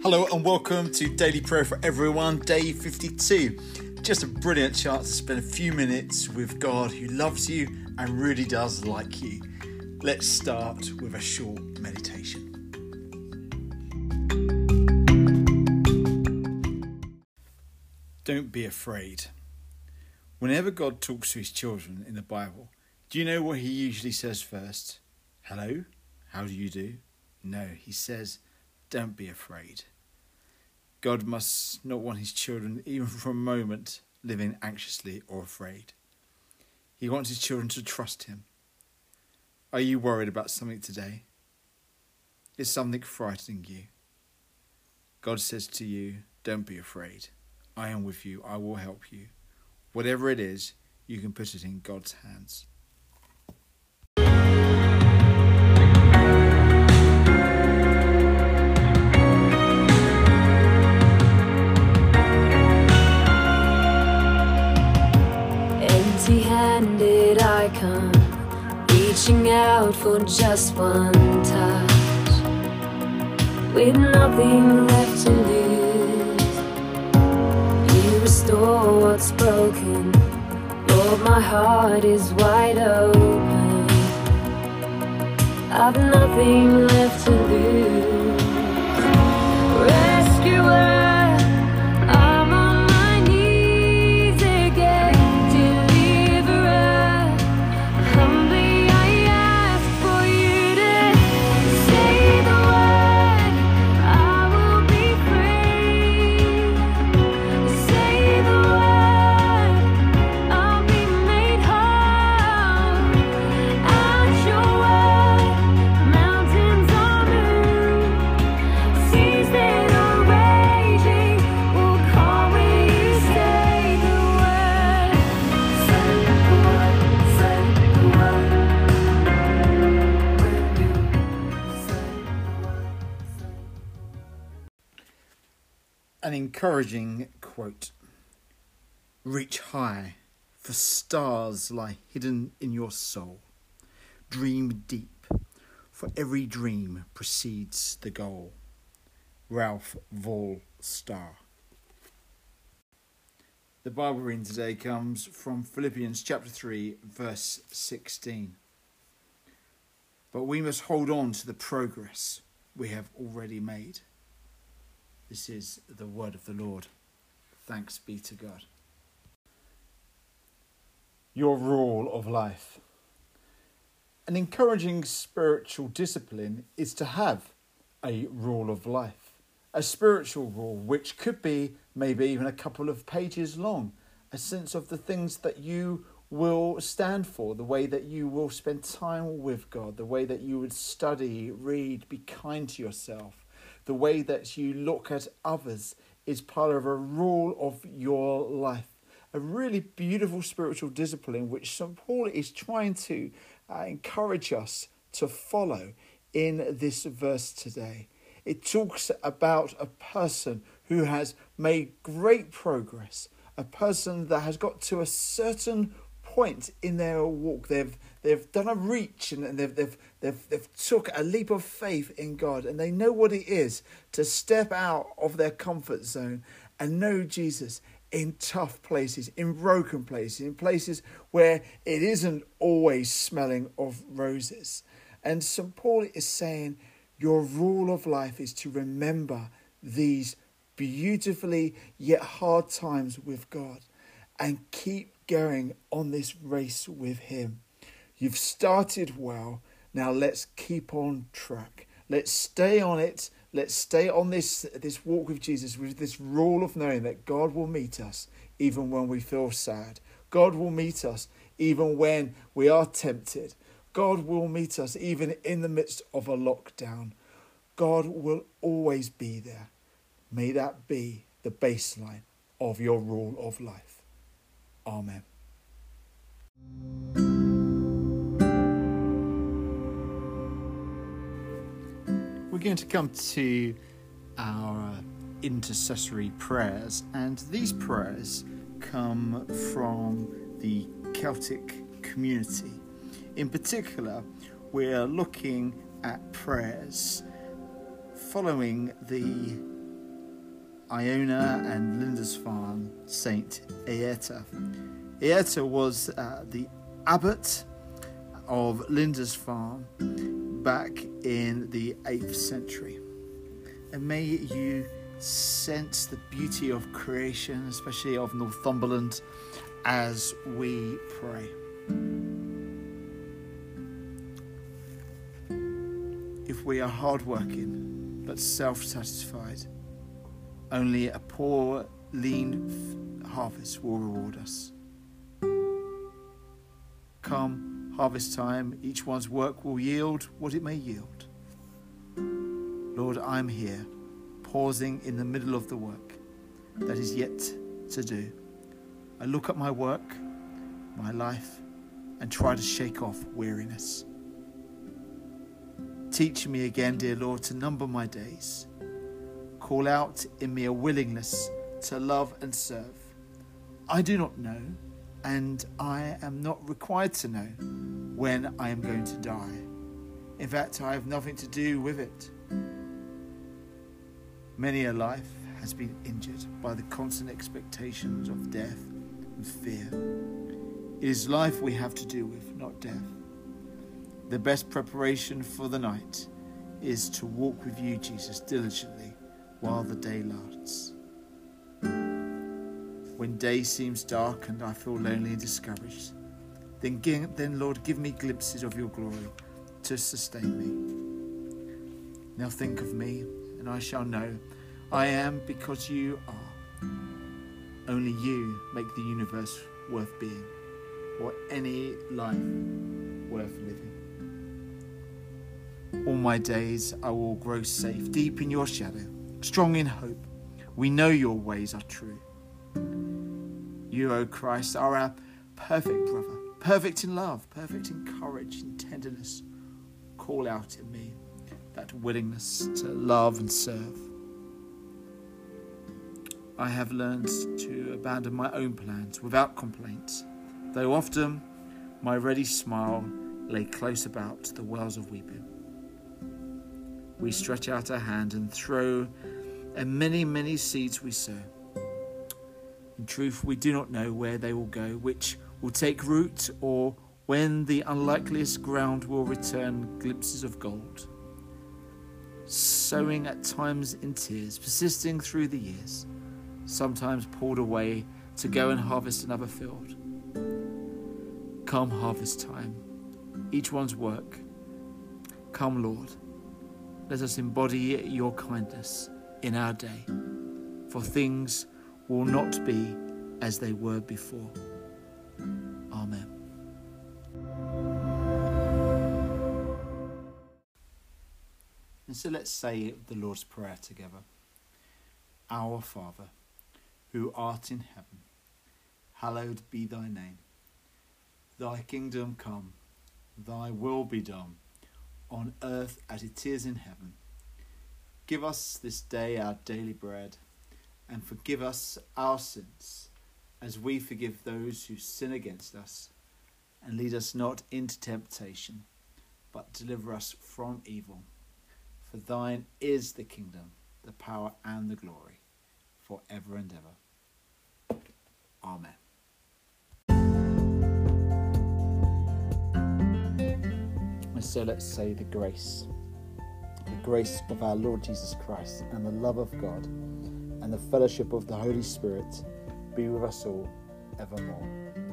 Hello and welcome to Daily Prayer for Everyone, day 52. Just a brilliant chance to spend a few minutes with God who loves you and really does like you. Let's start with a short meditation. Don't be afraid. Whenever God talks to his children in the Bible, do you know what he usually says first? Hello? How do you do? No, he says, Don't be afraid. God must not want his children, even for a moment, living anxiously or afraid. He wants his children to trust him. Are you worried about something today? Is something frightening you? God says to you, Don't be afraid. I am with you. I will help you. Whatever it is, you can put it in God's hands. Empty handed I come, reaching out for just one touch, with nothing left to lose. You restore what's broken, Lord, my heart is wide open. I've nothing left to lose. An encouraging quote Reach high, for stars lie hidden in your soul. Dream deep, for every dream precedes the goal. Ralph Vaull Starr. The Bible reading today comes from Philippians chapter 3, verse 16. But we must hold on to the progress we have already made. This is the word of the Lord. Thanks be to God. Your rule of life. An encouraging spiritual discipline is to have a rule of life, a spiritual rule which could be maybe even a couple of pages long, a sense of the things that you will stand for, the way that you will spend time with God, the way that you would study, read, be kind to yourself, the way that you look at others is part of a rule of your life. A really beautiful spiritual discipline which St. Paul is trying to uh, encourage us to follow in this verse today. It talks about a person who has made great progress, a person that has got to a certain point in their walk. They've they've done a reach and they've they've they've they've took a leap of faith in God and they know what it is to step out of their comfort zone and know Jesus in tough places, in broken places, in places where it isn't always smelling of roses. And St. Paul is saying, Your rule of life is to remember these beautifully yet hard times with God and keep going on this race with Him. You've started well, now let's keep on track. Let's stay on it. Let's stay on this, this walk with Jesus with this rule of knowing that God will meet us even when we feel sad. God will meet us even when we are tempted. God will meet us even in the midst of a lockdown. God will always be there. May that be the baseline of your rule of life. Amen. We're going to come to our intercessory prayers, and these prayers come from the Celtic community. In particular, we're looking at prayers following the Iona and Lindisfarne Saint Eata. Eata was uh, the abbot of Lindisfarne back in the 8th century. And may you sense the beauty of creation, especially of Northumberland, as we pray. If we are hardworking but self satisfied, only a poor, lean f- harvest will reward us. Come harvest time, each one's work will yield what it may yield. Lord, I'm here, pausing in the middle of the work that is yet to do. I look at my work, my life, and try to shake off weariness. Teach me again, dear Lord, to number my days. Call out in me a willingness to love and serve. I do not know, and I am not required to know when I am going to die. In fact, I have nothing to do with it. Many a life has been injured by the constant expectations of death and fear. It is life we have to do with, not death. The best preparation for the night is to walk with you, Jesus, diligently while the day lasts. When day seems dark and I feel lonely and discouraged, then, then Lord, give me glimpses of your glory to sustain me. Now think of me, and I shall know I am because you are. Only you make the universe worth being, or any life worth living. All my days I will grow safe, deep in your shadow, strong in hope. We know your ways are true. You, O Christ, are our perfect brother, perfect in love, perfect in courage in tenderness. Call out in me that willingness to love and serve. I have learned to abandon my own plans without complaints, though often my ready smile lay close about the wells of weeping. We stretch out our hand and throw, and many, many seeds we sow. In truth, we do not know where they will go, which will take root, or when the unlikeliest ground will return glimpses of gold. Sowing at times in tears, persisting through the years, sometimes pulled away to go and harvest another field. Come harvest time, each one's work. Come, Lord, let us embody your kindness in our day, for things will not be as they were before. Amen. And so let's say the Lord's Prayer together. Our Father, who art in heaven, hallowed be thy name. Thy kingdom come, thy will be done, on earth as it is in heaven. Give us this day our daily bread, and forgive us our sins, as we forgive those who sin against us. And lead us not into temptation, but deliver us from evil. For thine is the kingdom, the power, and the glory, for ever and ever. Amen. And so let's say the grace. The grace of our Lord Jesus Christ, and the love of God, and the fellowship of the Holy Spirit be with us all evermore.